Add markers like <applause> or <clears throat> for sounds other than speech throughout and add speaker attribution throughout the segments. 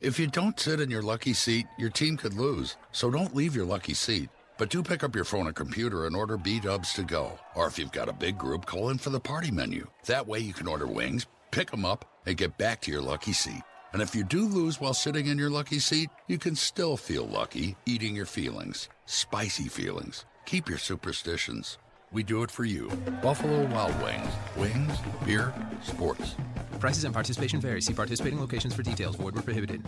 Speaker 1: If you don't sit in your lucky seat, your team could lose. So don't leave your lucky seat. But do pick up your phone or computer and order B Dubs to go. Or if you've got a big group, call in for the party menu. That way you can order wings, pick them up, and get back to your lucky seat. And if you do lose while sitting in your lucky seat, you can still feel lucky eating your feelings. Spicy feelings. Keep your superstitions. We do it for you. Buffalo Wild Wings. Wings, beer, sports.
Speaker 2: Prices and participation vary. See participating locations for details. Void were prohibited.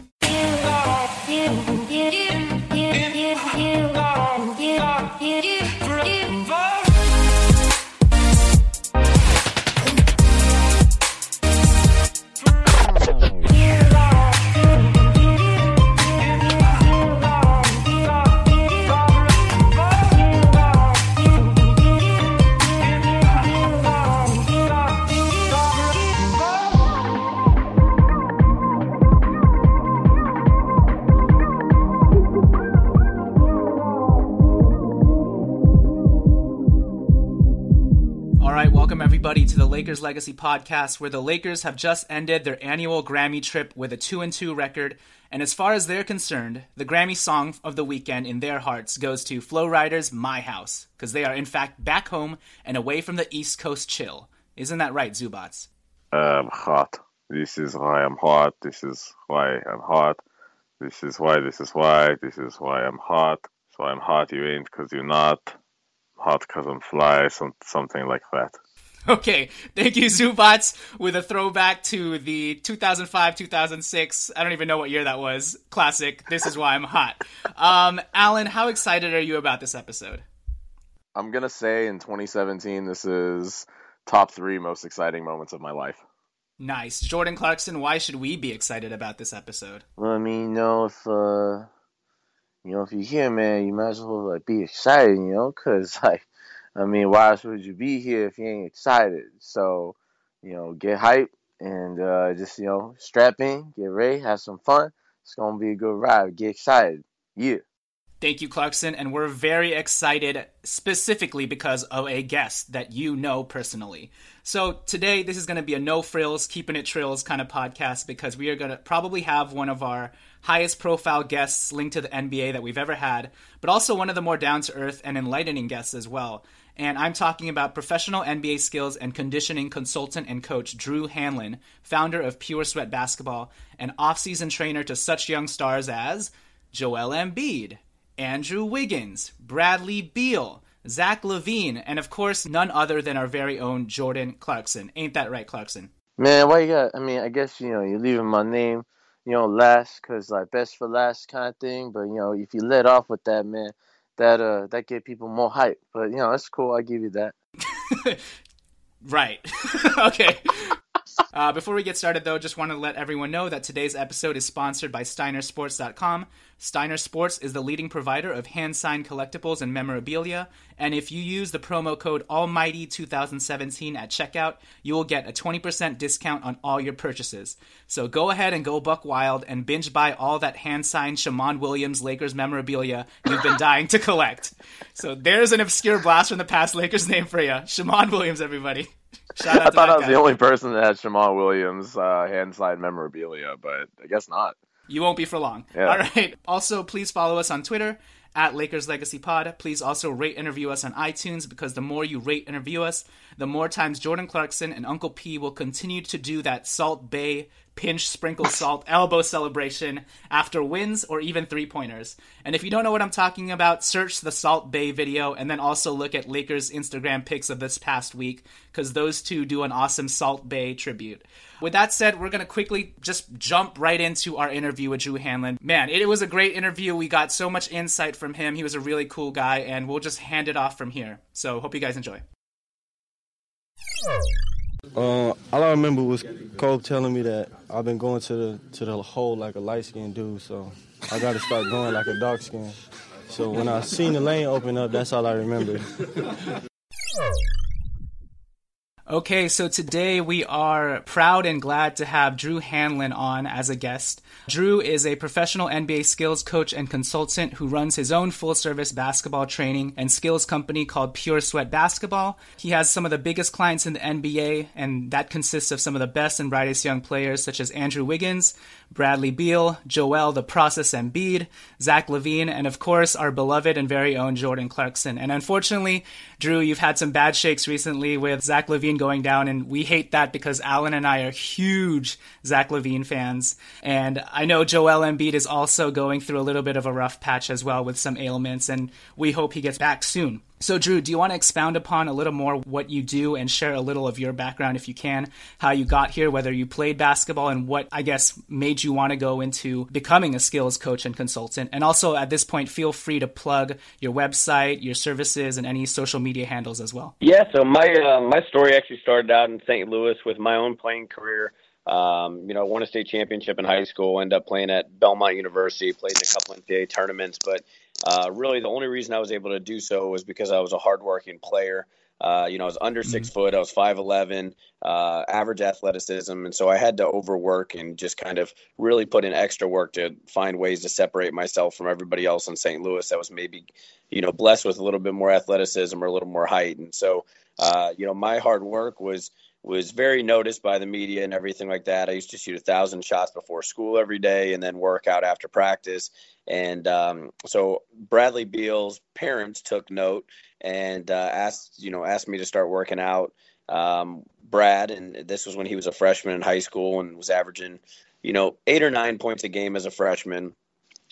Speaker 2: Lakers Legacy podcast, where the Lakers have just ended their annual Grammy trip with a 2 and 2 record. And as far as they're concerned, the Grammy song of the weekend in their hearts goes to Flo Rida's My House, because they are in fact back home and away from the East Coast chill. Isn't that right, Zubats?
Speaker 3: I'm hot. This is why I'm hot. This is why I'm hot. This is why, this is why, this is why I'm hot. So I'm hot, you ain't because you're not. Hot because I'm fly, some, something like that. <laughs>
Speaker 2: Okay, thank you, Zubats, with a throwback to the 2005 2006, I don't even know what year that was, classic, This Is Why I'm Hot. Um, Alan, how excited are you about this episode?
Speaker 3: I'm going to say in 2017, this is top three most exciting moments of my life.
Speaker 2: Nice. Jordan Clarkson, why should we be excited about this episode?
Speaker 4: Well, I mean, you know, if uh, you know, if you're here, man, you might as well like be excited, you know, cause <laughs> like, I mean, why else would you be here if you ain't excited? So, you know, get hype and uh, just you know, strap in, get ready, have some fun. It's gonna be a good ride. Get excited, yeah.
Speaker 2: Thank you, Clarkson, and we're very excited specifically because of a guest that you know personally. So today, this is going to be a no frills, keeping it trills kind of podcast because we are going to probably have one of our highest profile guests linked to the NBA that we've ever had, but also one of the more down to earth and enlightening guests as well. And I'm talking about professional NBA skills and conditioning consultant and coach Drew Hanlen, founder of Pure Sweat Basketball, and off-season trainer to such young stars as Joel Embiid, Andrew Wiggins, Bradley Beal, Zach LaVine, and of course, none other than our very own Jordan Clarkson. Ain't that right, Clarkson?
Speaker 4: Man, why you got? I mean, I guess you know you're leaving my name, you know, last because like best for last kind of thing. But you know, if you let off with that, man, that uh that get people more hype. But you know, that's cool. I give you that. <laughs>
Speaker 2: right. <laughs> okay. <laughs> Uh, before we get started, though, just want to let everyone know that today's episode is sponsored by SteinerSports.com. Steiner Sports is the leading provider of hand signed collectibles and memorabilia, and if you use the promo code Almighty2017 at checkout, you will get a 20% discount on all your purchases. So go ahead and go buck wild and binge buy all that hand signed Shammond Williams Lakers memorabilia you've been dying to collect. So there's an obscure blast from the past Lakers name for you. Shammond Williams, everybody. <laughs>
Speaker 3: Shout out I thought I was guy. the only person that had Shammond Williams uh, hand signed memorabilia, but I guess not.
Speaker 2: You won't be for long. Yeah. All right. Also, please follow us on Twitter at Lakers Legacy Pod. Please also rate interview us on iTunes because the more you rate interview us, the more times Jordan Clarkson and Uncle P will continue to do that Salt Bae pinch sprinkle salt elbow celebration after wins or even three pointers. And if you don't know what I'm talking about, search the Salt Bae video and then also look at Lakers Instagram pics of this past week because those two do an awesome Salt Bae tribute. With that said, we're going to quickly just jump right into our interview with Drew Hanlen. Man, it was a great interview. We got so much insight from him. He was a really cool guy, and we'll just hand it off from here. So, hope you guys enjoy.
Speaker 5: Uh, all I remember was Cole telling me that I've been going to the to the hole like a light skinned dude, so I got to start going like a dark skin. So when I seen the lane open up, that's all I remember.
Speaker 2: Okay, so today we are proud and glad to have Drew Hanlen on as a guest. Drew is a professional NBA skills coach and consultant who runs his own full service basketball training and skills company called Pure Sweat Basketball. He has some of the biggest clients in the NBA, and that consists of some of the best and brightest young players such as Andrew Wiggins, Bradley Beal, Joel the Process Embiid, Zach LaVine, and of course our beloved and very own Jordan Clarkson. And unfortunately, Drew, you've had some bad shakes recently with Zach LaVine going down, and we hate that because Alan and I are huge Zach LaVine fans. And I know Joel Embiid is also going through a little bit of a rough patch as well with some ailments, and we hope he gets back soon. So, Drew, do you want to expound upon a little more what you do and share a little of your background, if you can, how you got here, whether you played basketball, and what I guess made you want to go into becoming a skills coach and consultant? And also, at this point, feel free to plug your website, your services, and any social media handles as well.
Speaker 6: Yeah, so my uh, my story actually started out in St. Louis with my own playing career. Um, you know, won a state championship in high school, ended up playing at Belmont University, played in a couple NCAA tournaments, but uh, really, the only reason I was able to do so was because I was a hardworking player. Uh, you know, I was under 6 mm-hmm. foot. I was five eleven, uh, average athleticism, and so I had to overwork and just kind of really put in extra work to find ways to separate myself from everybody else in St. Louis that was maybe, you know, blessed with a little bit more athleticism or a little more height. And so, uh, you know, my hard work was was very noticed by the media and everything like that. I used to shoot a thousand shots before school every day and then work out after practice. And um, so Bradley Beal's parents took note and uh, asked, you know, asked me to start working out. Um, Brad, and this was when he was a freshman in high school and was averaging, you know, eight or nine points a game as a freshman.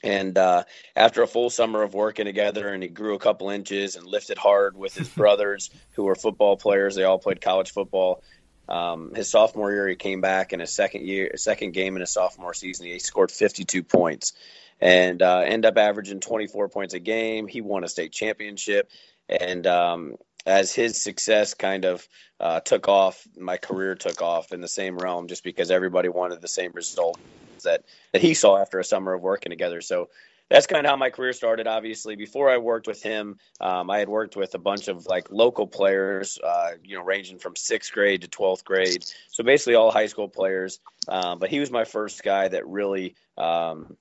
Speaker 6: And uh, after a full summer of working together, and he grew a couple inches and lifted hard with his <laughs> brothers, who were football players. They all played college football. Um, his sophomore year, he came back in his second year, second game in his sophomore season. He scored 52 points and uh, up averaging 24 points a game. He won a state championship, and um, as his success kind of uh, took off, my career took off in the same realm, just because everybody wanted the same result that that he saw after a summer of working together. So that's kind of how my career started. Obviously, before I worked with him, um, I had worked with a bunch of like local players, uh, you know, ranging from sixth grade to twelfth grade. So basically, all high school players. Um, but he was my first guy that really um,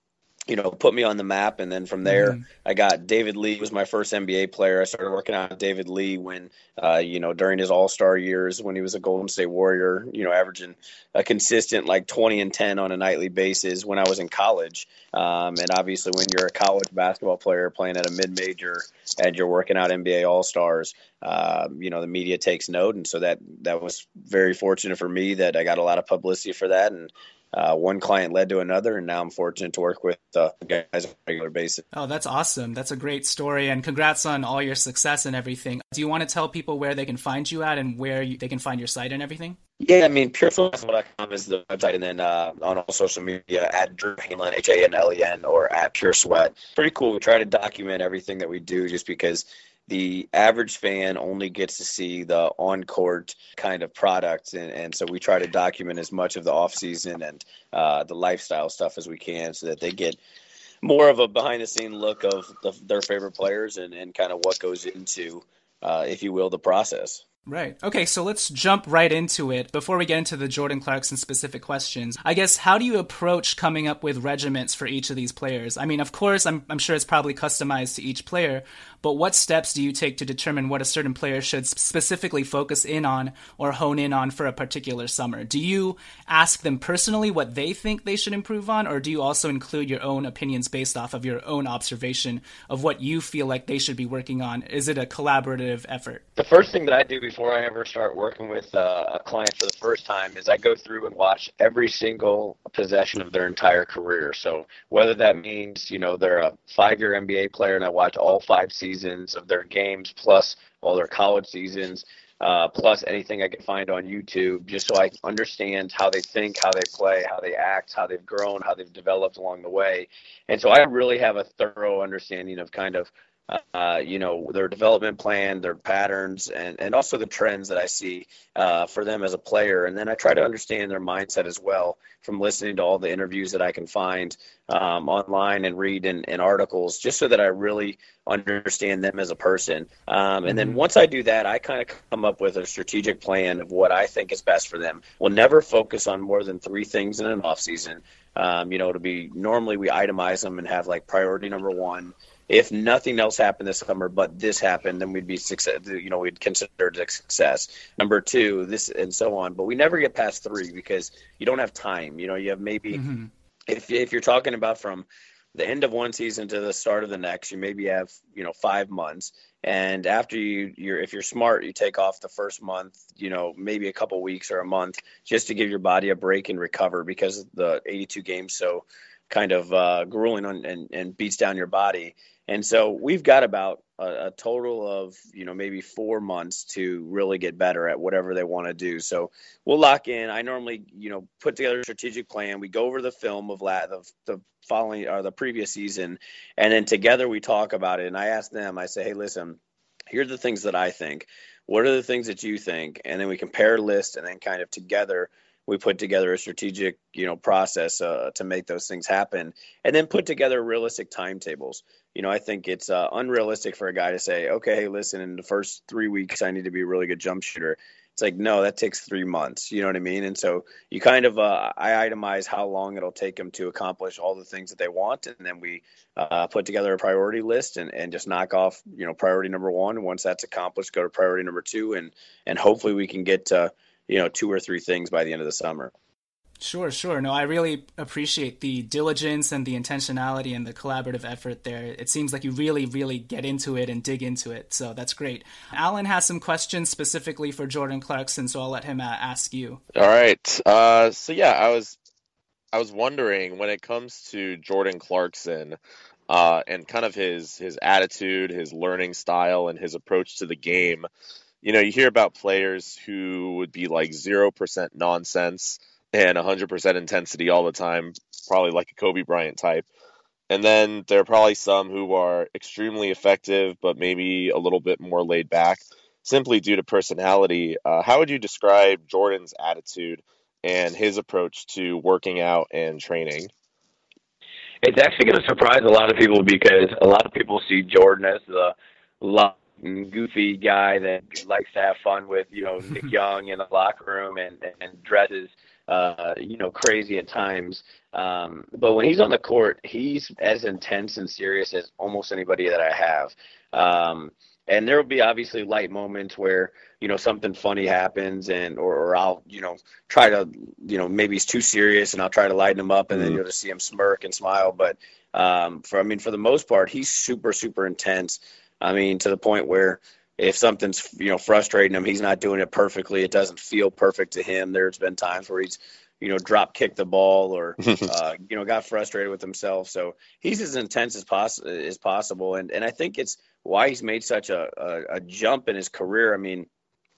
Speaker 6: you know, put me on the map. And then from there, mm-hmm. I got David Lee was my first NBA player. I started working on David Lee when, uh, you know, during his All Star years when he was a Golden State Warrior, you know, averaging a consistent like 20 and 10 on a nightly basis when I was in college. Um, and obviously, when you're a college basketball player playing at a mid major and you're working out NBA All Stars, um, you know, the media takes note. And so that that was very fortunate for me that I got a lot of publicity for that. And uh, one client led to another, and now I'm fortunate to work with uh, guys on a regular basis.
Speaker 2: Oh, that's awesome! That's a great story, and congrats on all your success and everything. Do you want to tell people where they can find you at and where you, they can find your site and everything?
Speaker 6: Yeah, I mean, puresweat.com is the website, and then uh, on all social media at Drew Hanlen, H A N L E N, or at Pure Sweat. Pretty cool. We try to document everything that we do just because the average fan only gets to see the on court kind of product. And, and, so we try to document as much of the off season and uh, the lifestyle stuff as we can so that they get more of a behind the scene look of the, their favorite players and, and kind of what goes into, uh, if you will, the process.
Speaker 2: Right. Okay, so let's jump right into it. Before we get into the Jordan Clarkson specific questions, I guess how do you approach coming up with regiments for each of these players? I mean, of course, I'm, I'm sure it's probably customized to each player, but what steps do you take to determine what a certain player should specifically focus in on or hone in on for a particular summer? Do you ask them personally what they think they should improve on, or do you also include your own opinions based off of your own observation of what you feel like they should be working on? Is it a collaborative effort?
Speaker 6: The first thing that I do before I ever start working with uh, a client for the first time is I go through and watch every single possession of their entire career. So whether that means, you know, they're a five year NBA player and I watch all five seasons seasons of their games, plus all their college seasons, uh, plus anything I can find on YouTube, just so I understand how they think, how they play, how they act, how they've grown, how they've developed along the way. And so I really have a thorough understanding of kind of uh, you know, their development plan, their patterns, and, and also the trends that I see uh, for them as a player. And then I try to understand their mindset as well from listening to all the interviews that I can find um, online and read in, in, articles, just so that I really understand them as a person. Um, and then mm-hmm. once I do that, I kind of come up with a strategic plan of what I think is best for them. We'll never focus on more than three things in an off season. Um, you know, to be normally we itemize them and have like priority number one if nothing else happened this summer but this happened, then we'd be success. You know, we'd consider it a success. Number two, this and so on. But we never get past three because you don't have time. You know, you have maybe mm-hmm. if if you're talking about from the end of one season to the start of the next, you maybe have you know five months. And after you, you're if you're smart, you take off the first month, you know, maybe a couple weeks or a month, just to give your body a break and recover because the 82 games so kind of uh, grueling on, and, and beats down your body. And so we've got about a, a, total of, you know, maybe four months to really get better at whatever they want to do. So we'll lock in. I normally, you know, put together a strategic plan. We go over the film of la- the, the following or the previous season, and then together we talk about it. And I ask them, I say, hey, listen, here are the things that I think. What are the things that you think? And then we compare lists and then kind of together – we put together a strategic you know process uh, to make those things happen and then put together realistic timetables. You know i think it's uh, unrealistic for a guy to say okay listen in the first three weeks i need to be a really good jump shooter. It's like no that takes three months. You know what i mean? And so you kind of uh, i itemize how long it'll take them to accomplish all the things that they want. And then we uh, put together a priority list and, and just knock off you know priority number one. Once that's accomplished go to priority number two and and hopefully we can get to you know two or three things by the end of the summer.
Speaker 2: Sure, sure. No, I really appreciate the diligence and the intentionality and the collaborative effort there. It seems like you really, really get into it and dig into it. So that's great. Alan has some questions specifically for Jordan Clarkson, so I'll let him uh, ask you.
Speaker 7: All right. Uh, so yeah, I was, I was wondering when it comes to Jordan Clarkson, uh, and kind of his his attitude, his learning style, and his approach to the game you know, you hear about players who would be like 0% nonsense and 100% intensity all the time, probably like a Kobe Bryant type. And then there are probably some who are extremely effective, but maybe a little bit more laid back simply due to personality. Uh, how would you describe Jordan's attitude and his approach to working out and training?
Speaker 6: It's actually going to surprise a lot of people because a lot of people see Jordan as the goofy guy that likes to have fun with you know Nick <laughs> Young in the locker room and and dresses uh, you know crazy at times. Um, but when he's on the court, he's as intense and serious as almost anybody that I have. Um, and there will be obviously light moments where you know something funny happens and or, or I'll you know try to you know maybe he's too serious and I'll try to lighten him up and mm-hmm. then you'll just see him smirk and smile but um, for I mean for the most part he's super super intense I mean, to the point where if something's you know frustrating him, he's not doing it perfectly. It doesn't feel perfect to him. There's been times where he's you know drop kicked the ball or <laughs> uh, you know got frustrated with himself. So he's as intense as possible as possible, and and I think it's why he's made such a, a, a jump in his career. I mean,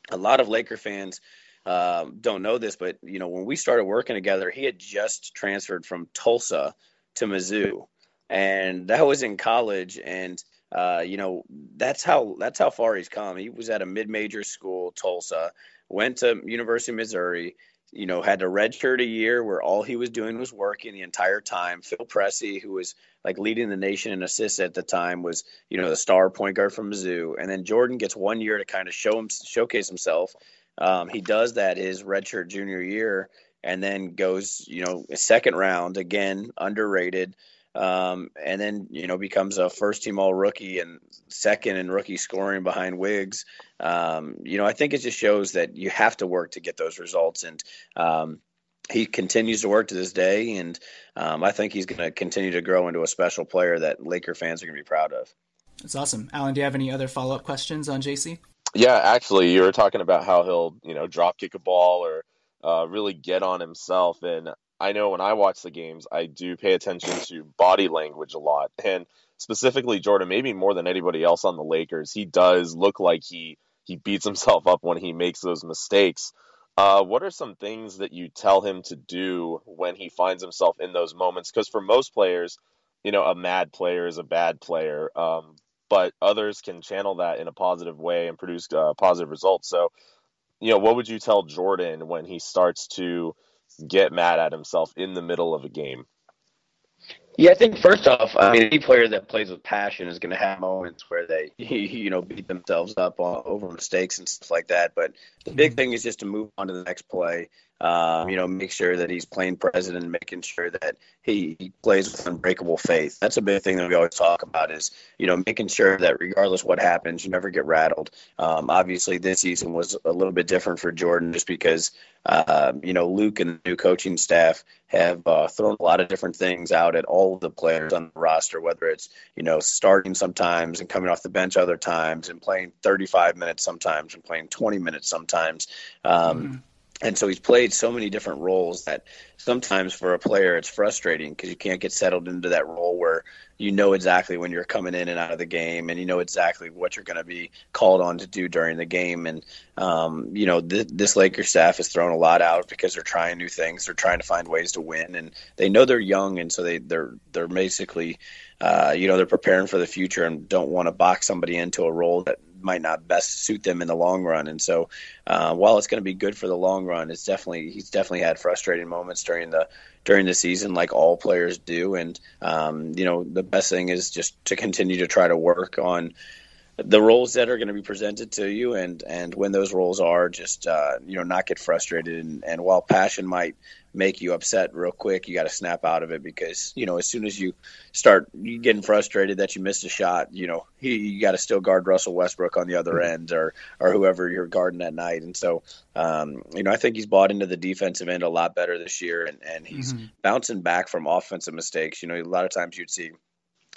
Speaker 6: a lot of Laker fans um, don't know this, but you know, when we started working together, he had just transferred from Tulsa to Mizzou, and that was in college. And uh, you know, that's how that's how far he's come. He was at a mid-major school, Tulsa, went to University of Missouri. You know, had to redshirt a year where all he was doing was working the entire time. Phil Pressey, who was like leading the nation in assists at the time, was you know the star point guard from Mizzou, and then Jordan gets one year to kind of show him showcase himself. Um, he does that his redshirt junior year, and then goes you know second round again, underrated um, and then you know becomes a first team all rookie and second in rookie scoring behind Wiggs. Um, you know, I think it just shows that you have to work to get those results, and um, he continues to work to this day. And um, I think he's going to continue to grow into a special player that Laker fans are going to be proud of.
Speaker 2: That's awesome, Alan. Do you have any other follow up questions on JC?
Speaker 7: Yeah, actually, you were talking about how he'll you know drop kick a ball or uh, really get on himself, and I know when I watch the games, I do pay attention to body language a lot. And specifically Jordan, maybe more than anybody else on the Lakers, he does look like he he beats <laughs> himself up when he makes those mistakes. Uh, what are some things that you tell him to do when he finds himself in those moments? Because for most players, you know, a mad player is a bad player, um, but others can channel that in a positive way and produce uh, positive results. So, you know, what would you tell Jordan when he starts to get mad at himself in the middle of a game?
Speaker 6: Yeah, I think first off, I mean, any player that plays with passion is going to have moments where they, <laughs> you know, beat themselves up over mistakes and stuff like that. But the big thing is just to move on to the next play. Um, you know, make sure that he's playing president, making sure that he, he, plays with unbreakable faith. That's a big thing that we always talk about is, you know, making sure that regardless what happens, you never get rattled. Um, obviously, this season was a little bit different for Jordan just because, uh, you know, Luke and the new coaching staff have uh, thrown a lot of different things out at all of the players on the roster, whether it's, you know, starting sometimes and coming off the bench other times and playing 35 minutes sometimes and playing 20 minutes sometimes. Um, mm-hmm and so he's played so many different roles that sometimes for a player it's frustrating because you can't get settled into that role where you know exactly when you're coming in and out of the game and you know exactly what you're going to be called on to do during the game. And um, you know th- this Lakers staff has thrown a lot out because they're trying new things they're trying to find ways to win and they know they're young and so they they're they're basically uh, you know they're preparing for the future and don't want to box somebody into a role that might not best suit them in the long run. And so, uh, while it's going to be good for the long run, it's definitely he's definitely had frustrating moments during the during the season, like all players do. And um, you know, the best thing is just to continue to try to work on the roles that are going to be presented to you and and when those roles are just uh, you know not get frustrated and, and while passion might make you upset real quick you got to snap out of it because you know as soon as you start getting frustrated that you missed a shot you know he, you got to still guard Russell Westbrook on the other mm-hmm. end or or whoever you're guarding that night and so um, you know I think he's bought into the defensive end a lot better this year and and he's mm-hmm. bouncing back from offensive mistakes you know a lot of times you'd see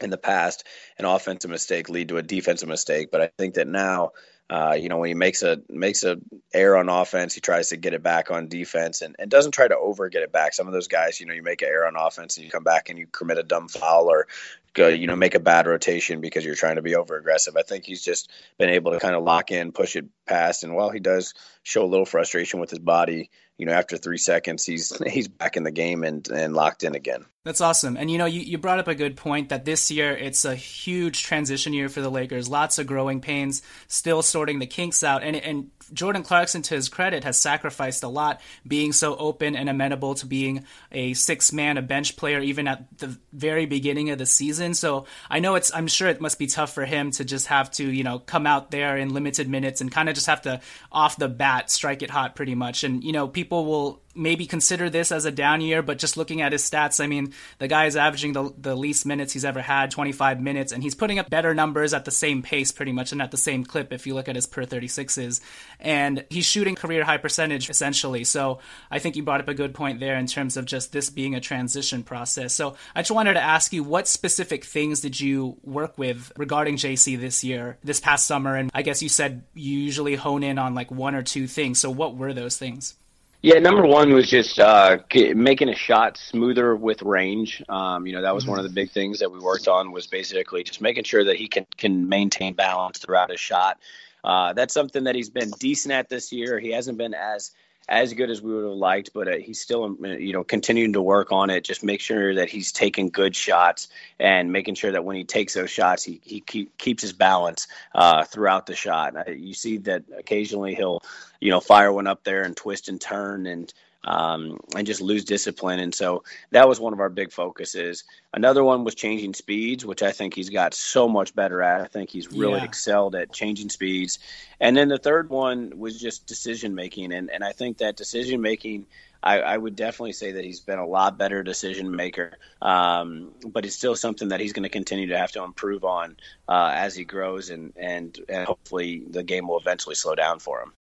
Speaker 6: in the past an offensive mistake lead to a defensive mistake. But I think that now, uh, you know, when he makes a makes a error on offense, he tries to get it back on defense and, and doesn't try to over get it back. Some of those guys, you know, you make an error on offense and you come back and you commit a dumb foul or go, you know, make a bad rotation because you're trying to be over aggressive. I think he's just been able to kind of lock in, push it past, and while he does show a little frustration with his body, you know, after three seconds, he's <laughs> he's back in the game and and locked in again.
Speaker 2: That's awesome. And you know, you, you brought up a good point that this year it's a huge transition year for the Lakers. Lots of growing pains, still sorting the kinks out. And and Jordan Clarkson, to his credit, has sacrificed a lot, being so open and amenable to being a six man, a bench player, even at the very beginning of the season. So I know it's, I'm sure it must be tough for him to just have to, you know, come out there in limited minutes and kind of just have to off the bat strike it hot pretty much. And, you know, people will maybe consider this as a down year, but just looking at his stats, I mean, the guy is averaging the, the least minutes he's ever had, 25 minutes, and he's putting up better numbers at the same pace pretty much and at the same clip if you look at his per 36s. And he's shooting career high percentage essentially. So I think you brought up a good point there in terms of just this being a transition process. So I just wanted to ask you what specific things did you work with regarding JC this year, this past summer? And I guess you said you usually hone in on like one or two things. So what were those things?
Speaker 6: Yeah, number one was just uh, making a shot smoother with range. Um, you know, that was one of the big things that we worked on was basically just making sure that he can can maintain balance throughout his shot. Uh, that's something that he's been decent at this year. He hasn't been as as good as we would have liked, but uh, he's still, you know, continuing to work on it. Just make sure that he's taking good shots and making sure that when he takes those shots, he, he keep, keeps his balance uh, throughout the shot. Uh, you see that occasionally he'll, you know, fire one up there and twist and turn and um, and just lose discipline. And so that was one of our big focuses. Another one was changing speeds, which I think he's got so much better at. I think he's really yeah. excelled at changing speeds. And then the third one was just decision making. And, and I think that decision making. I, I, would definitely say that he's been a lot better decision maker, um, but it's still something that he's going to continue to have to improve on uh, as he grows, and, and and hopefully the game will eventually slow down for him.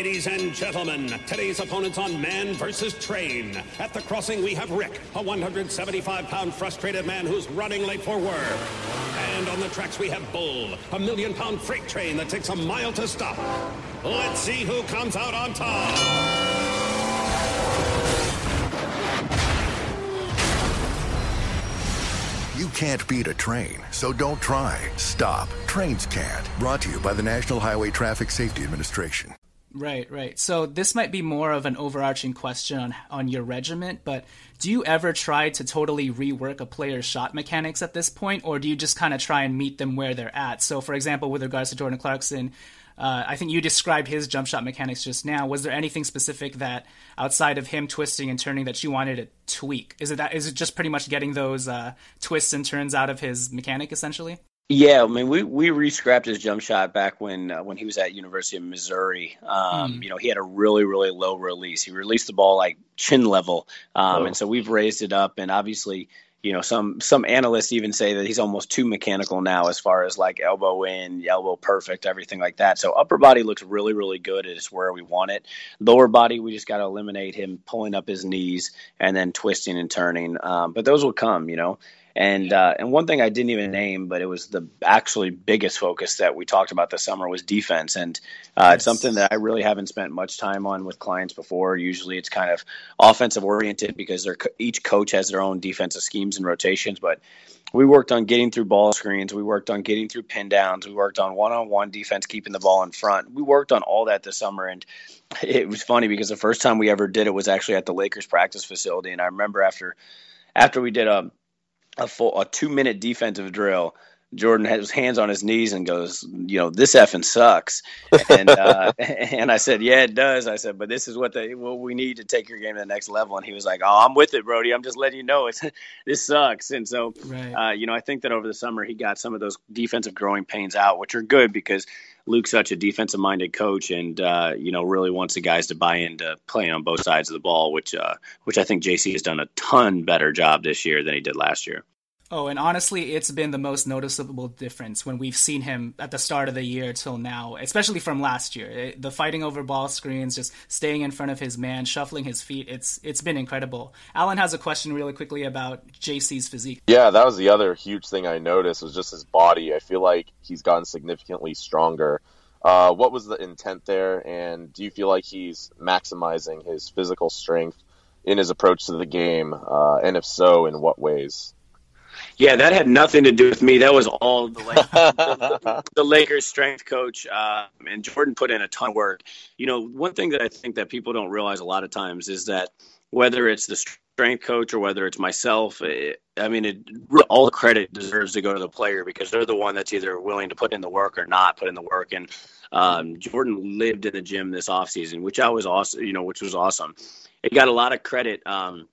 Speaker 8: Ladies and gentlemen, today's opponents on Man versus Train. At the crossing, we have Rick, a 175 pound frustrated man who's running late for work. And on the tracks, we have Bull, a million pound freight train that takes a mile to stop. Let's see who comes out on top.
Speaker 9: You can't beat a train, so don't try. Stop. Trains can't. Brought to you by the National Highway Traffic Safety Administration.
Speaker 2: Right, right. So this might be more of an overarching question on on your regiment, but do you ever try to totally rework a player's shot mechanics at this point, or do you just kind of try and meet them where they're at? So, for example, with regards to Jordan Clarkson, uh, I think you described his jump shot mechanics just now. Was there anything specific that outside of him twisting and turning that you wanted to tweak? Is it that? Is it just pretty much getting those uh, twists and turns out of his mechanic essentially?
Speaker 6: Yeah, I mean, we we re-scrapped his jump shot back when uh, when he was at University of Missouri. Um, mm. You know, he had a really really low release. He released the ball like chin level, um, oh. and so we've raised it up. And obviously, you know, some some analysts even say that he's almost too mechanical now, as far as like elbow in, elbow perfect, everything like that. So upper body looks really really good. It's where we want it. Lower body, we just got to eliminate him pulling up his knees and then twisting and turning. Um, but those will come, you know. And uh, and one thing I didn't even name, but it was the actually biggest focus that we talked about this summer was defense, and uh, yes. it's something that I really haven't spent much time on with clients before. Usually, it's kind of offensive oriented because they're each coach has their own defensive schemes and rotations, but we worked on getting through ball screens. We worked on getting through pin downs. We worked on one on one defense, keeping the ball in front. We worked on all that this summer. And <laughs> it was funny because the first time we ever did it was actually at the Lakers practice facility. And I remember after after we did a a full a two minute defensive drill. Jordan has his hands on his knees and goes, you know, this effing sucks. And uh, <laughs> and I said, yeah, it does. I said, but this is what the what we need to take your game to the next level. And he was like, oh, I'm with it, Brody. I'm just letting you know it's <laughs> this sucks. And so, right. uh, you know, I think that over the summer he got some of those defensive growing pains out, which are good because Luke's such a defensive minded coach, and uh, you know really wants the guys to buy into playing on both sides of the ball, which uh, which I think JC has done a ton better job this year than he did last year.
Speaker 2: Oh, and honestly, it's been the most noticeable difference when we've seen him at the start of the year till now, especially from last year. It, the fighting over ball screens, just staying in front of his man, shuffling his feet. It's it's been incredible. Alan has a question really quickly about JC's physique.
Speaker 7: Yeah, that was the other huge thing I noticed was just his body. I feel like he's gotten significantly stronger. Uh, what was the intent there, and do you feel like he's maximizing his physical strength in his approach to the game? Uh, and if so, in what ways?
Speaker 6: Yeah, that had nothing to do with me. That was all the, the, <laughs> the Lakers strength coach, uh, and Jordan put in a ton of work. You know, one thing that I think that people don't realize a lot of times is that whether it's the strength coach or whether it's myself, it, I mean, it, all the credit deserves to go to the player because they're the one that's either willing to put in the work or not put in the work. And um, Jordan lived in the gym this offseason, which I was awesome, you know, which was awesome. It got a lot of credit. Um,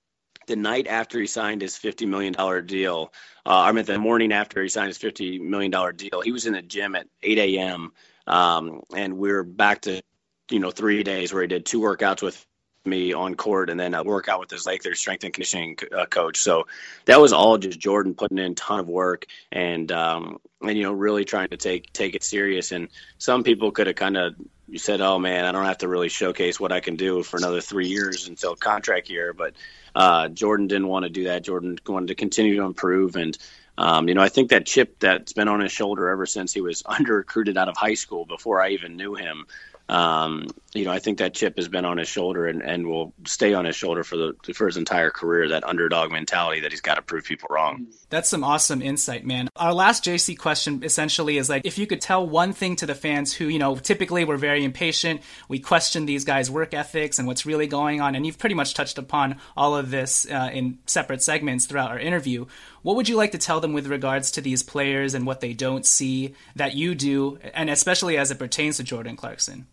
Speaker 6: the night after he signed his $50 million deal, uh, I mean, the morning after he signed his $50 million deal, he was in the gym at 8 a.m. Um, and we are back to, you know, three days where he did two workouts with me on court and then a workout with his Lakers strength and conditioning uh, coach. So that was all just Jordan putting in a ton of work and, um, and, you know, really trying to take, take it serious. And some people could have kind of you said, "Oh man, I don't have to really showcase what I can do for another three years until contract year." But uh, Jordan didn't want to do that. Jordan wanted to continue to improve, and um, you know, I think that chip that's been on his shoulder ever since he was <laughs> under recruited out of high school, before I even knew him, um, you know, I think that chip has been on his shoulder and, and will stay on his shoulder for the for his entire career. That underdog mentality that he's got to prove people wrong.
Speaker 2: That's some awesome insight, man. Our last JC question essentially is like, if you could tell one thing to the fans who, you know, typically we're very impatient, we question these guys' work ethics and what's really going on, and you've pretty much touched upon all of this uh, in separate segments throughout our interview. What would you like to tell them with regards to these players and what they don't see that you do, and especially as it pertains to Jordan Clarkson?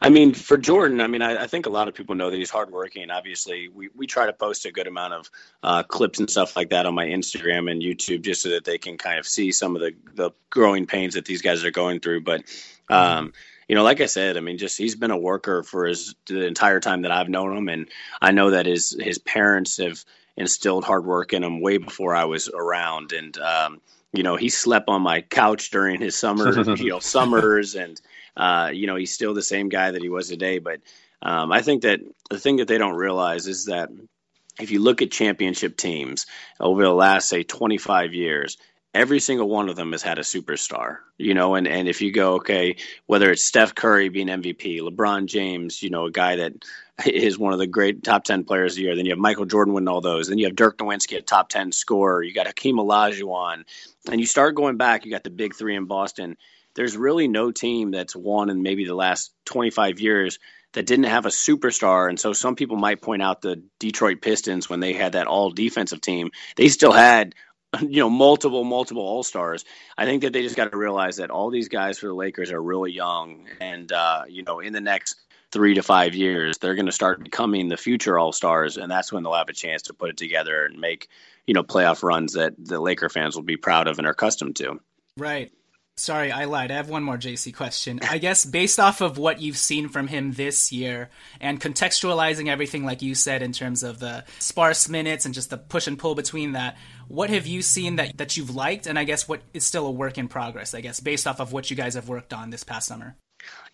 Speaker 6: I mean, for Jordan, I mean, I, I, think a lot of people know that he's hardworking. Obviously, we, we try to post a good amount of uh, clips and stuff like that on my Instagram and YouTube just so that they can kind of see some of the, the growing pains that these guys are going through. But, um, you know, like I said, I mean, just he's been a worker for his the entire time that I've known him, and I know that his his parents have instilled hard work in him way before I was around, and um, you know, he slept on my couch during his summer, <laughs> you know, summers and uh, you know, he's still the same guy that he was today. But um, I think that the thing that they don't realize is that if you look at championship teams over the last, say, 25 years, every single one of them has had a superstar, you know, and, and if you go, okay, whether it's Steph Curry being MVP, LeBron James, you know, a guy that <laughs> is one of the great top 10 players of the year, then you have Michael Jordan winning all those, then you have Dirk Nowitzki, a top 10 scorer, you got Hakeem Olajuwon, and you start going back, you got the big three in Boston there's really no team that's won in maybe the last 25 years that didn't have a superstar. And so some people might point out the Detroit Pistons when they had that all defensive team, they still had you know multiple multiple all stars i think that they just got to realize that all these guys for the lakers are really young and uh, you know in the next three to five years they're going to start becoming the future all stars and that's when they'll have a chance to put it together and make you know playoff runs that the laker fans will be proud of and are accustomed to.
Speaker 2: Right Sorry, I lied. I have one more JC question. I guess based off of what you've seen from him this year and contextualizing everything like you said in terms of the sparse minutes and just the push and pull between that, what have you seen that that you've liked and I guess what is still a work in progress, I guess, based off of what you guys have worked on this past summer?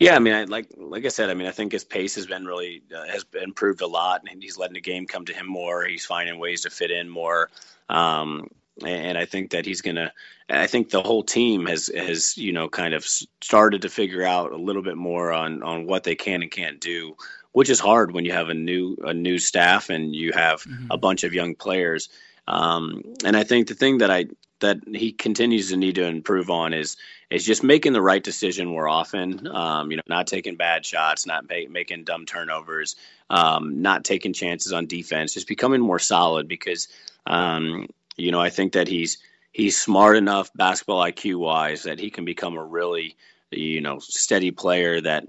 Speaker 6: Yeah, I mean, I, like like I said, I mean, I think his pace has been really uh, has improved a lot, and he's letting the game come to him more. He's finding ways to fit in more. Um, and I think that he's gonna. I think the whole team has has you know kind of started to figure out a little bit more on on what they can and can't do, which is hard when you have a new a new staff and you have mm-hmm. a bunch of young players. Um, and I think the thing that I that he continues to need to improve on is is just making the right decision more often. Um, you know, not taking bad shots, not make, making dumb turnovers, um, not taking chances on defense, just becoming more solid because um, you know, I think that he's he's smart enough basketball IQ wise that he can become a really you know steady player that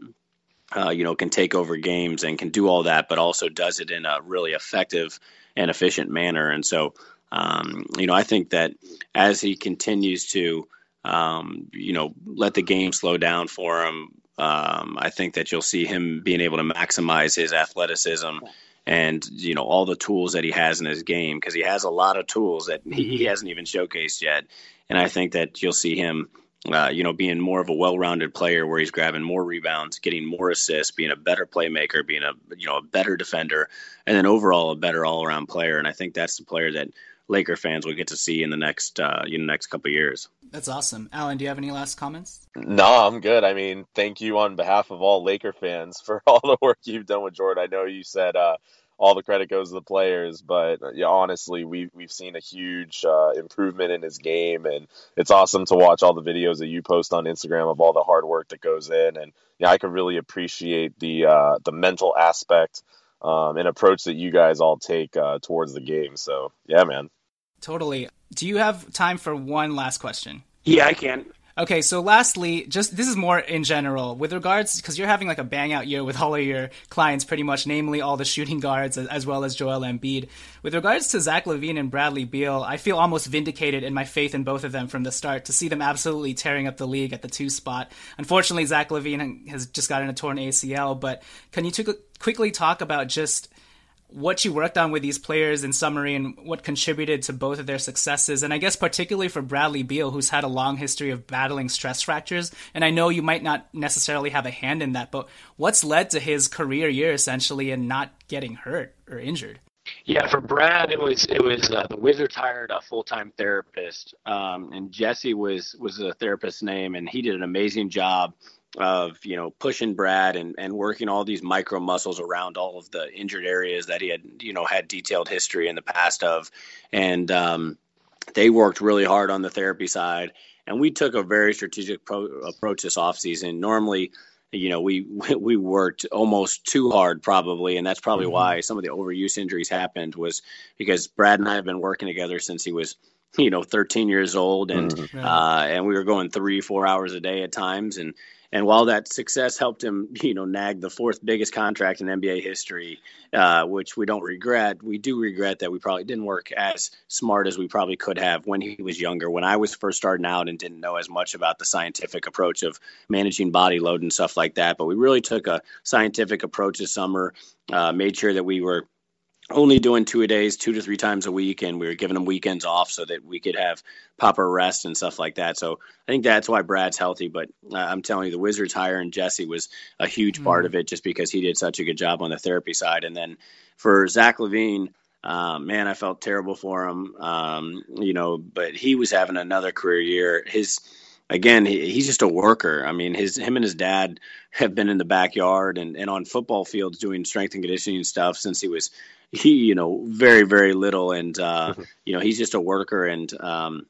Speaker 6: uh, you know can take over games and can do all that, but also does it in a really effective and efficient manner. And so, um, you know, I think that as he continues to um, you know let the game slow down for him, um, I think that you'll see him being able to maximize his athleticism and you know all the tools that he has in his game because he has a lot of tools that he mm-hmm. hasn't even showcased yet. And I think that you'll see him, uh, you know, being more of a well-rounded player where he's grabbing more rebounds, getting more assists, being a better playmaker, being a you know a better defender, and then overall a better all-around player. And I think that's the player that Laker fans will get to see in the next uh, you know next couple years.
Speaker 2: That's awesome, Alan. Do you have any last comments?
Speaker 7: No, I'm good. I mean, thank you on behalf of all Laker fans <laughs> for all the work you've done with Jordan. I know you said uh, all the credit goes to the players, but yeah, honestly, we we've seen a huge uh, improvement in his game, and it's awesome to watch all the videos that you post on Instagram of all the hard work that goes in, and yeah, I can really appreciate the uh, the mental aspect um, and approach that you guys all take uh, towards the game. So yeah, man.
Speaker 2: Totally. Do you have time for one last question?
Speaker 6: Yeah, I can.
Speaker 2: Okay, so lastly, just this is more in general with regards because you're having like a bang out year with <laughs> all of your clients, pretty much, namely all the shooting guards as, well as Joel Embiid. With regards to Zach LaVine and Bradley Beal, I feel almost vindicated in my faith in both of them from the start to see them absolutely tearing up the league at the two spot. Unfortunately, Zach LaVine has just gotten a torn ACL, but can you t- quickly talk about just what you worked on with these players in summary and what contributed to both of their successes. And I guess particularly for Bradley Beal, who's had a long history of battling stress fractures. And I know you might not necessarily have a hand in that, but what's led to his career year essentially and not getting hurt or injured?
Speaker 6: Yeah, for Brad, it was it was uh, the Wizards hired a full time therapist, um, and Jesse was was the therapist's name, and he did an amazing job of you know pushing Brad and and working all these micro muscles around all of the injured areas that he had you know had detailed history in the past of, and um, they worked really hard on the therapy side, and we took a very strategic pro- approach this offseason. Normally you know, we <laughs> we worked almost too hard probably, and that's probably mm-hmm. why some of the overuse injuries happened was because Brad and I have been working together since he was, you know, 13 years old, and mm-hmm. uh, and we were going three four hours a day at times, and and while that success helped him, <laughs> you know, nag the fourth biggest contract in NBA history, uh, which we don't regret, we do regret that we probably didn't work as smart as we probably could have when he was younger. When I was first starting out and didn't know as much about the scientific approach of managing body load and stuff like that, but we really took a scientific approach this summer, uh, made sure that we were only doing two a days, two to three times a week, and we were giving them weekends off so that we could have proper rest and stuff like that. So I think that's why Brad's healthy. But uh, I'm telling you, the Wizards hiring Jesse was a huge mm-hmm. part of it, just because he did such a good job on the therapy side. And then for Zach LaVine. uh, man, I felt terrible for him. Um, you know, but he was having another career year. His again, he, he's just a worker. I mean, his him and his dad have been in the backyard and, and on football fields doing strength and conditioning stuff since he was he you know very very little and uh, mm-hmm. you know he's just a worker and um,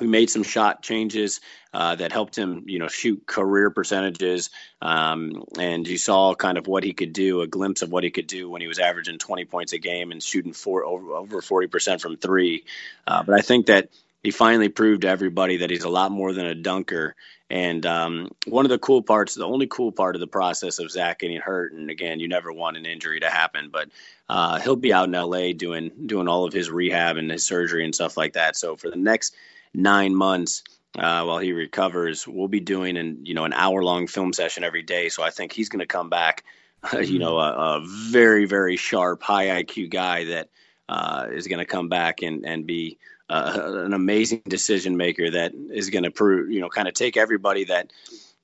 Speaker 6: we made some shot changes uh, that helped him, you know, shoot career percentages. Um, and you saw kind of what he could do, a glimpse of what he could do when he was averaging 20 points a game and shooting four, over, over 40% from three. Uh, but I think that he finally proved to everybody that he's a lot more than a dunker. And um, one of the cool parts, the only cool part of the process of Zach getting hurt, and again, you never want an injury to happen, but uh, he'll be out in LA doing doing all of his rehab and his surgery and stuff like that. So for the next nine months, uh, while he recovers, we'll be doing an you know an hour long film session every day. So I think he's going to come back, <laughs> you know, a, a, very very sharp, high IQ guy that uh, is going to come back and and be uh, an amazing decision maker that is going to prove, you know, kind of take everybody that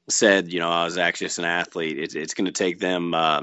Speaker 6: said, you know, I was actually just an athlete. It's, it's going to take them uh,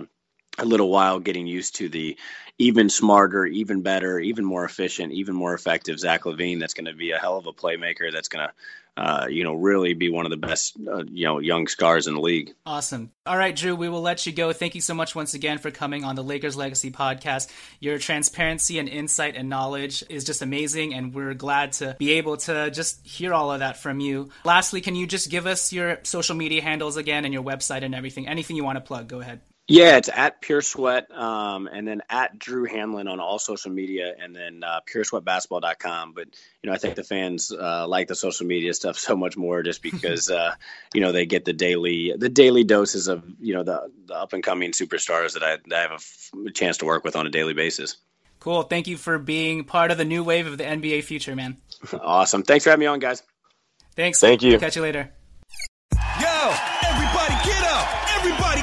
Speaker 6: a little while getting used to the even smarter, even better, even more efficient, even more effective Zach LaVine. That's going to be a hell of a playmaker. That's going to uh, you know, really be one of the best, uh, you know, young stars in the league.
Speaker 2: Awesome. All right, Drew, we will let you go. Thank you so much once again for coming on the Lakers Legacy podcast. Your transparency and insight and knowledge is just amazing, and we're glad to be able to just hear all of that from you. Lastly, can you just give us your social media handles again and your website and everything? Anything you want to plug, go ahead.
Speaker 6: Yeah, it's at Pure Sweat, um, and then at Drew Hanlen on all social media, and then uh, PureSweatBasketball.com. But you know, I think the fans uh, like the social media stuff <laughs> so much more, just <laughs> because uh, you know they get the daily the daily doses of you know the, the up and coming superstars that I, that I have a, f- a chance to work with on a daily basis.
Speaker 2: Cool. Thank you for being part of the new wave of the NBA future, man. <laughs>
Speaker 6: awesome. Thanks for having me on, guys.
Speaker 2: Thanks.
Speaker 6: Thank you.
Speaker 2: Catch you later.
Speaker 10: Yo, everybody get up! Everybody get up!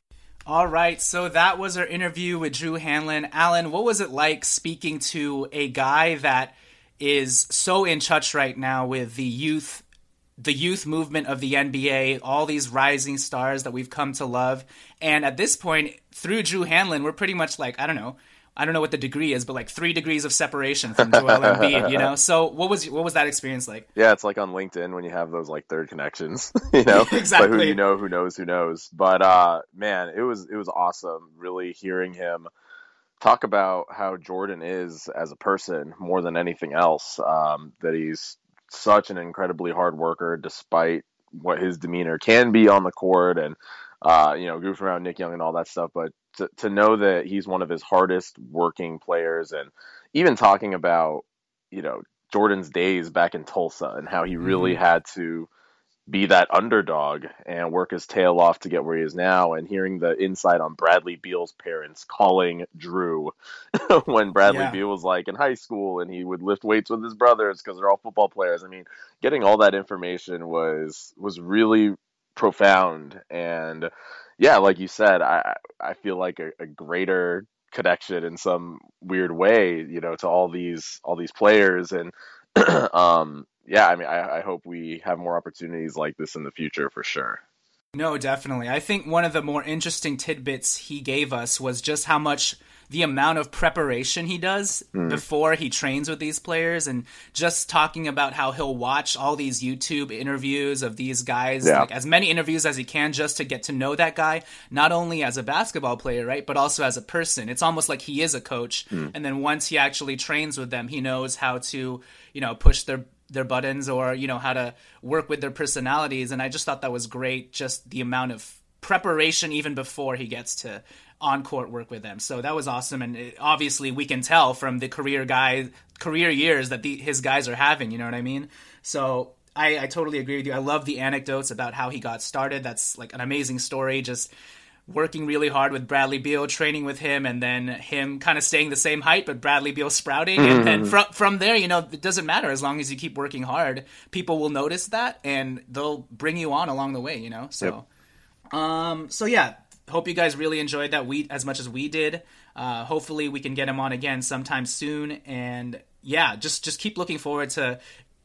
Speaker 2: All right, so that was our interview with Drew Hanlen. Alan, what was it like speaking to a guy that is so in touch right now with the youth the youth movement of the NBA, all these rising stars that we've come to love. And at this point, through Drew Hanlen, we're pretty much like, I don't know, I don't know what the degree is, but like three degrees of separation from Joel Embiid, you know. <laughs> So what was what was that experience like?
Speaker 7: Yeah, it's like on LinkedIn when you have those like third connections, <laughs> you know, <laughs>
Speaker 2: exactly.
Speaker 7: But who you know, who knows, who knows. But uh, man, it was it was awesome, really hearing him talk about how Jordan is as a person more than anything else. Um, that he's such an incredibly hard worker, despite what his demeanor can be on the court, and uh, you know, goofing around Nick Young and all that stuff. But to, to know that he's one of his hardest working players and even talking about you know Jordan's days back in Tulsa and how he really
Speaker 2: Mm-hmm.
Speaker 7: had to be that underdog and work his tail off to get where he is now and hearing the insight on Bradley Beal's parents calling Drew <laughs> when Bradley
Speaker 2: Yeah.
Speaker 7: Beal was like in high school and he would lift weights with his brothers because they're all football players. I mean, getting all that information was was really profound and yeah, like you said, I I feel like a, a greater connection in some weird way, you know, to all these all these players and <clears throat> um yeah, I mean I, I hope we have more opportunities like this in the future for sure.
Speaker 2: No, definitely. I think one of the more interesting tidbits he gave us was just how much the amount of preparation he does
Speaker 7: Mm.
Speaker 2: before he trains with these players and just talking about how he'll watch all these YouTube interviews of these guys,
Speaker 7: Yeah.
Speaker 2: like as many interviews as he can just to get to know that guy, not only as a basketball player, right, but also as a person. It's almost like he is a coach.
Speaker 7: Mm.
Speaker 2: And then once he actually trains with them, he knows how to, you know, push their their buttons or you know how to work with their personalities. And i just thought that was great just the amount of preparation even before he gets to on court work with them. So that was awesome. And it, obviously we can tell from the career guy career years that the, his guys are having you know what i mean? So I, I totally agree with you. I love the anecdotes about how he got started. That's like an amazing story. Just working really hard with Bradley Beal, training with him, and then him kind of staying the same height, but Bradley Beal sprouting. And then
Speaker 7: Mhm.
Speaker 2: from from there, you know, it doesn't matter as long as you keep working hard. People will notice that, and they'll bring you on along the way. You know, so. Um. So yeah, hope you guys really enjoyed that we as much as we did. Uh, hopefully, we can get him on again sometime soon. And yeah, just just keep looking forward to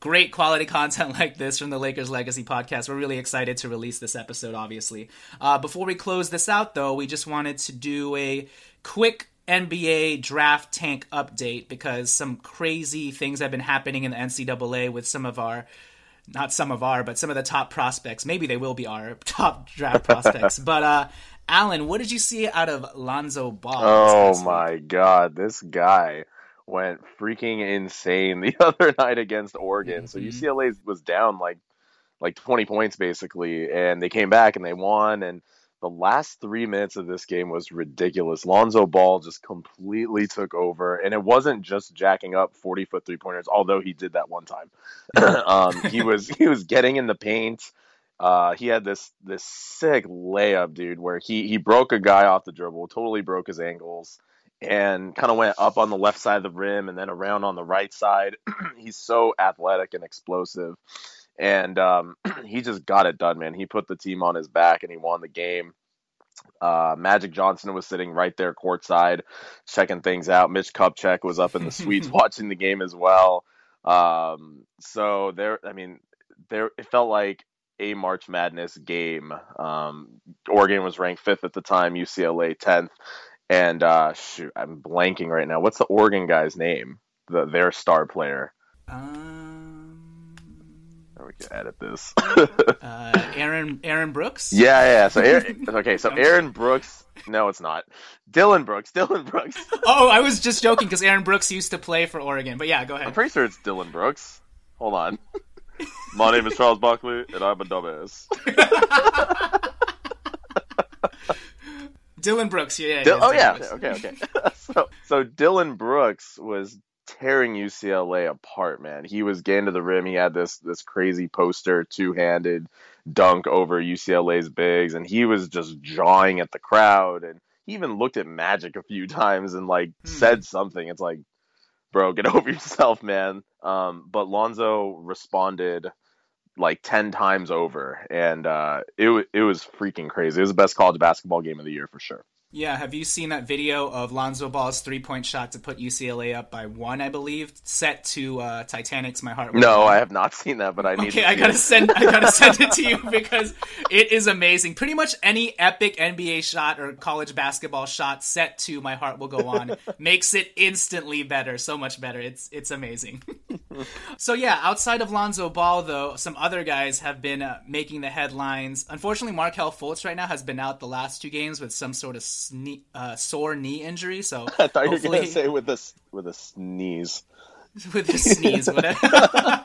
Speaker 2: great quality <laughs> content like this from the Lakers Legacy podcast. We're really excited to release this episode, obviously. Uh, before we close this out, though, we just wanted to do a quick NBA draft tank update because some crazy things have been happening in the NCAA with some of our not some of our, but some of the top prospects. Maybe they will be our <laughs> top draft prospects. but uh Alan, what did you see out of Lonzo Ball?
Speaker 7: Oh my god, this guy went freaking insane <laughs> the other night against Oregon. So UCLA was down like like 20 points basically and they came back and they won and the last 3 minutes of this game was ridiculous. Lonzo Ball just completely took over and it wasn't just jacking up 40 foot three pointers although he did that one time. <clears throat> um he was he was getting in the paint uh, he had this this sick layup, dude, where he he broke a guy off the dribble, totally broke his ankles, and kind of went up on the left side of the rim and then around on the right side. <clears throat> He's so athletic and explosive, and um, <clears throat> he just got it done, man. He put the team on his back and he won the game. Uh, Magic Johnson was sitting right there courtside, checking things out. Mitch Kupchak was up in the <laughs> suites watching the game as well. Um, so there, I mean, there it felt like a March Madness game. Um, Oregon was ranked fifth at the time, UCLA tenth, and uh, shoot, I'm blanking right now. What's the Oregon guy's name? The their star player. we can edit this. <laughs>
Speaker 2: Uh, Aaron Aaron Brooks.
Speaker 7: yeah, yeah. So Aaron, <laughs> okay, so Aaron Brooks. No, it's not. Dillon Brooks. Dillon Brooks. <laughs>
Speaker 2: Oh, I was just joking because Aaron Brooks used to play for Oregon. But yeah, go ahead.
Speaker 7: I'm pretty sure it's Dillon Brooks. Hold on. My name is Charles Barkley, and I'm a dumbass.
Speaker 2: Dillon Brooks. Yeah. yeah,
Speaker 7: Dil-
Speaker 2: yeah,
Speaker 7: oh yeah,
Speaker 2: Brooks.
Speaker 7: okay, okay. <laughs> so, so Dillon Brooks was tearing UCLA apart, man. He was getting to the rim. He had this this crazy poster two handed dunk over UCLA's bigs, and he was just jawing at the crowd. And he even looked at Magic a few <laughs> times and like said something. It's like, bro, get <laughs> over yourself, man. Um, but Lonzo responded like 10 times over and uh it wa- it was freaking crazy. It was the best college basketball game of the year for sure.
Speaker 2: Yeah, have you seen that video of Lonzo Ball's three point shot to put UCLA up by one, I believe, set to uh, Titanic's "My Heart"? Will
Speaker 7: No,
Speaker 2: On?
Speaker 7: I have not seen that, but I need
Speaker 2: Okay,
Speaker 7: to
Speaker 2: I gotta
Speaker 7: it.
Speaker 2: send I gotta <laughs> send it to you because it is amazing. Pretty much any epic NBA shot or college basketball shot set to "My Heart Will Go On" <laughs> makes it instantly better, so much better. It's it's amazing. <laughs> so yeah, outside of Lonzo Ball, though, some other guys have been uh, making the headlines. Unfortunately, Markelle Fultz right now has been out the last two games with some sort of sne- uh, sore knee injury. So <laughs>
Speaker 7: I thought you were gonna say with a <laughs> with a sneeze.
Speaker 2: with a sneeze, <laughs> whatever.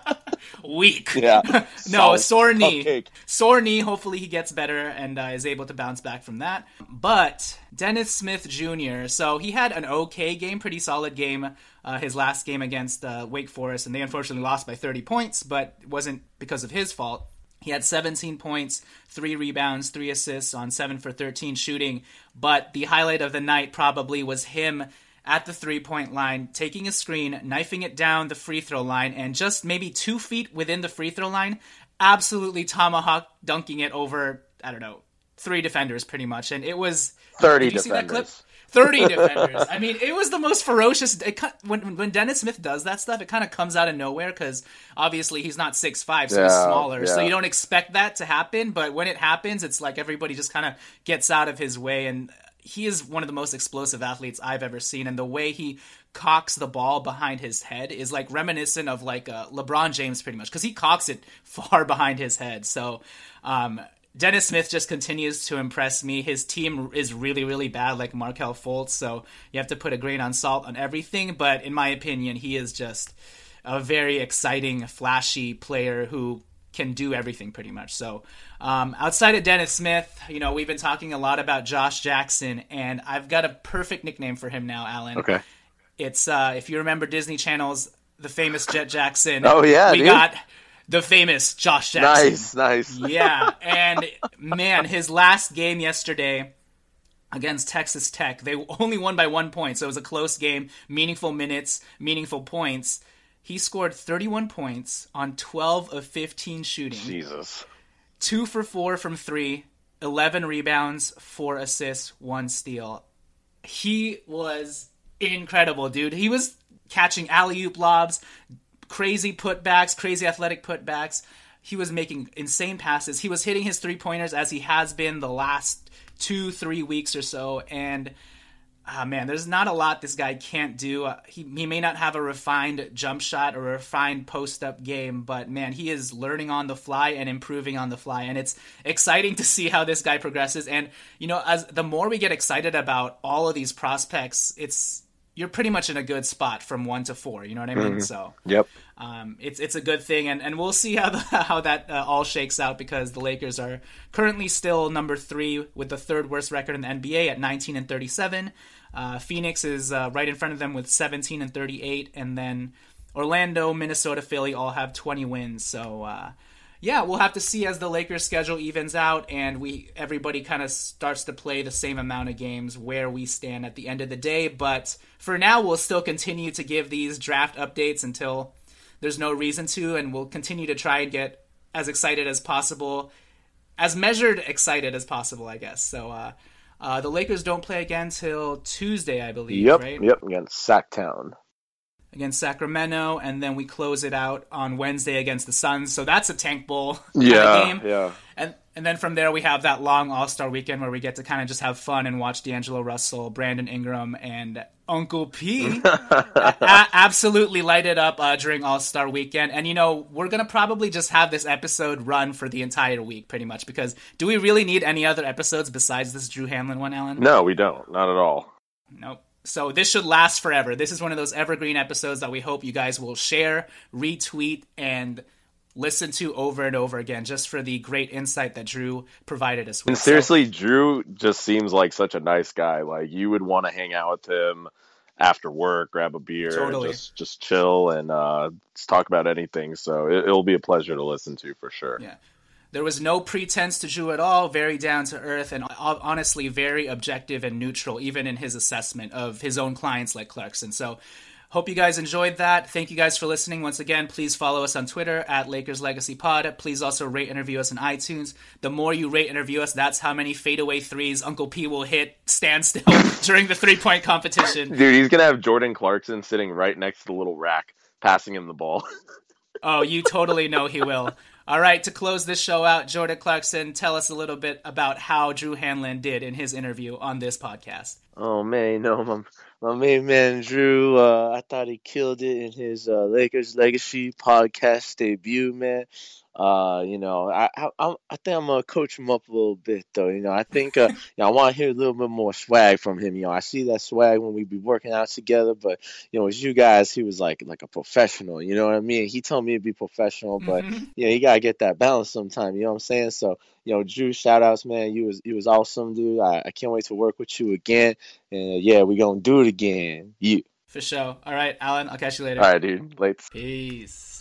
Speaker 2: weak.
Speaker 7: Yeah.
Speaker 2: no, a sore knee.
Speaker 7: cupcake.
Speaker 2: Sore knee. Hopefully he gets better and uh, is able to bounce back from that. But Dennis Smith Jr. So he had an okay game, pretty solid game. Uh, his last game against uh, Wake Forest, and they unfortunately lost by 30 points, but it wasn't because of his fault. He had 17 points, three rebounds, three assists on 7 for 13 shooting. But the highlight of the night probably was him at the three point line, taking a screen, knifing it down the free throw line, and just maybe two feet within the free throw line, absolutely tomahawk dunking it over, I don't know, three defenders pretty much. And it was.
Speaker 7: 30
Speaker 2: did you see that clip?
Speaker 7: Defenders.
Speaker 2: 30 defenders. I mean, it was the most ferocious. It, when when Dennis Smith does that stuff, it kind of comes out of nowhere because obviously he's not six five, so he's
Speaker 7: Yeah,
Speaker 2: smaller. So you don't expect that to happen. But when it happens, it's like everybody just kind of gets out of his way, and he is one of the most explosive athletes I've ever seen. And the way he cocks the ball behind his head is like reminiscent of like uh, LeBron James, pretty much, because he cocks it far behind his head. So. Um, Dennis Smith just continues to impress me. His team is really, really bad, like Markelle Fultz, so you have to put a grain on salt on everything. But in my opinion, he is just a very exciting, flashy player who can do everything pretty much. So, um, outside of Dennis Smith, you know, we've been talking a lot about Josh Jackson, and I've got a perfect nickname for him now, Alan.
Speaker 7: Okay.
Speaker 2: It's uh, if you remember Disney Channel's The Famous Jett Jackson.
Speaker 7: Oh, yeah,
Speaker 2: we
Speaker 7: dude.
Speaker 2: got the famous Josh Jackson.
Speaker 7: Nice, nice.
Speaker 2: Yeah, <laughs> and man, his last game yesterday against Texas Tech, they only won by one point, so it was a close game, meaningful minutes, meaningful points. He scored 31 points on 12 of 15 shooting.
Speaker 7: Jesus.
Speaker 2: Two for four from three, 11 rebounds, four assists, one steal. He was incredible, dude. He was catching alley oop lobs, crazy putbacks, crazy athletic putbacks. He was making insane passes. He was hitting his three pointers as he has been the last two, three weeks or so. And ah, man, there's not a lot this guy can't do. Uh, he he may not have a refined jump shot or a refined post up game, but man, he is learning on the fly and improving on the fly, and it's exciting to see how this guy progresses. And you know, as the more we get excited about all of these prospects, it's you're pretty much in a good spot from one to four. You know what I mean?
Speaker 7: Mhm.
Speaker 2: So
Speaker 7: Yep.
Speaker 2: um, it's it's a good thing, and, and we'll see how the, <laughs> how that uh, all shakes out because the Lakers are currently still number three with the third worst record in the NBA at 19 and 37. Uh, Phoenix is uh, right in front of them with 17 and 38, and then Orlando, Minnesota, Philly all have 20 wins. So uh, yeah, we'll have to see as the Lakers schedule evens out and we everybody kind of starts to play the same amount of games where we stand at the end of the day. But for now, we'll still continue to give these draft updates until there's no reason to, and we'll continue to try and get as excited as possible, as measured excited as possible, I guess. So uh, uh, the Lakers don't play again till Tuesday, I believe,
Speaker 7: Yep.
Speaker 2: right?
Speaker 7: Yep. Against Sacktown.
Speaker 2: Against Sacramento, and then we close it out on Wednesday against the Suns. So that's a tank bowl <laughs>
Speaker 7: Yeah.
Speaker 2: game.
Speaker 7: Yeah.
Speaker 2: And and then from there we have that long All Star weekend where we get to kind of just have fun and watch D'Angelo Russell, Brandon Ingram, and Uncle P <laughs> a- absolutely light it up uh, during All Star weekend. And you know we're gonna probably just have this episode run for the entire week, pretty much. Because do we really need any other episodes besides this Drew Hanlen one, Alan?
Speaker 7: No, we don't. Not at all.
Speaker 2: Nope. So this should last forever. This is one of those evergreen episodes that we hope you guys will share, retweet, and listen to over and over again, just for the great insight that Drew provided us with.
Speaker 7: And
Speaker 2: So-
Speaker 7: seriously, Drew just seems like such a nice guy. Like you would want to hang out with him after work, grab a beer,
Speaker 2: Totally.
Speaker 7: just just chill and uh, just talk about anything. So it, it'll be a pleasure to listen to for sure.
Speaker 2: Yeah. There was no pretense to Drew at all, very down to earth, and honestly very objective and neutral, even in his assessment of his own clients like Clarkson. So, hope you guys enjoyed that. Thank you guys for listening. Once again, please follow us on Twitter at Lakers Legacy Pod. Please also rate and review us on iTunes. The more you rate and review us, that's how many fadeaway threes Uncle P will hit standstill <laughs> during the three point competition.
Speaker 7: Dude, he's gonna have Jordan Clarkson sitting right next to the little rack, passing him the ball. <laughs>
Speaker 2: Oh, you totally know he will. All right, to close this show out, Jordan Clarkson, tell us a little bit about how Drew Hanlen did in his interview on this podcast.
Speaker 4: Oh man, you know my my main man Drew. Uh, I thought he killed it in his uh, Lakers Legacy podcast debut, man. Uh, you know, I I I'm- think I'm gonna coach him up a little bit though. You know, I think uh, you know, I want to hear a little bit more swag from him. You know, I see that swag when we be working out together, but you know, as you guys, he was like like a professional. You know what I mean? He told me to be professional, but
Speaker 2: Mhm.
Speaker 4: you know, you gotta get that balance sometime. You know what I'm saying? So, you know, Drew, shout outs, man. You was you was awesome, dude. I, I can't wait to work with you again. And uh, yeah, we gonna do it again. You.
Speaker 2: For sure. All right, Alan, I'll catch you later.
Speaker 4: All right, dude. Late.
Speaker 2: Peace.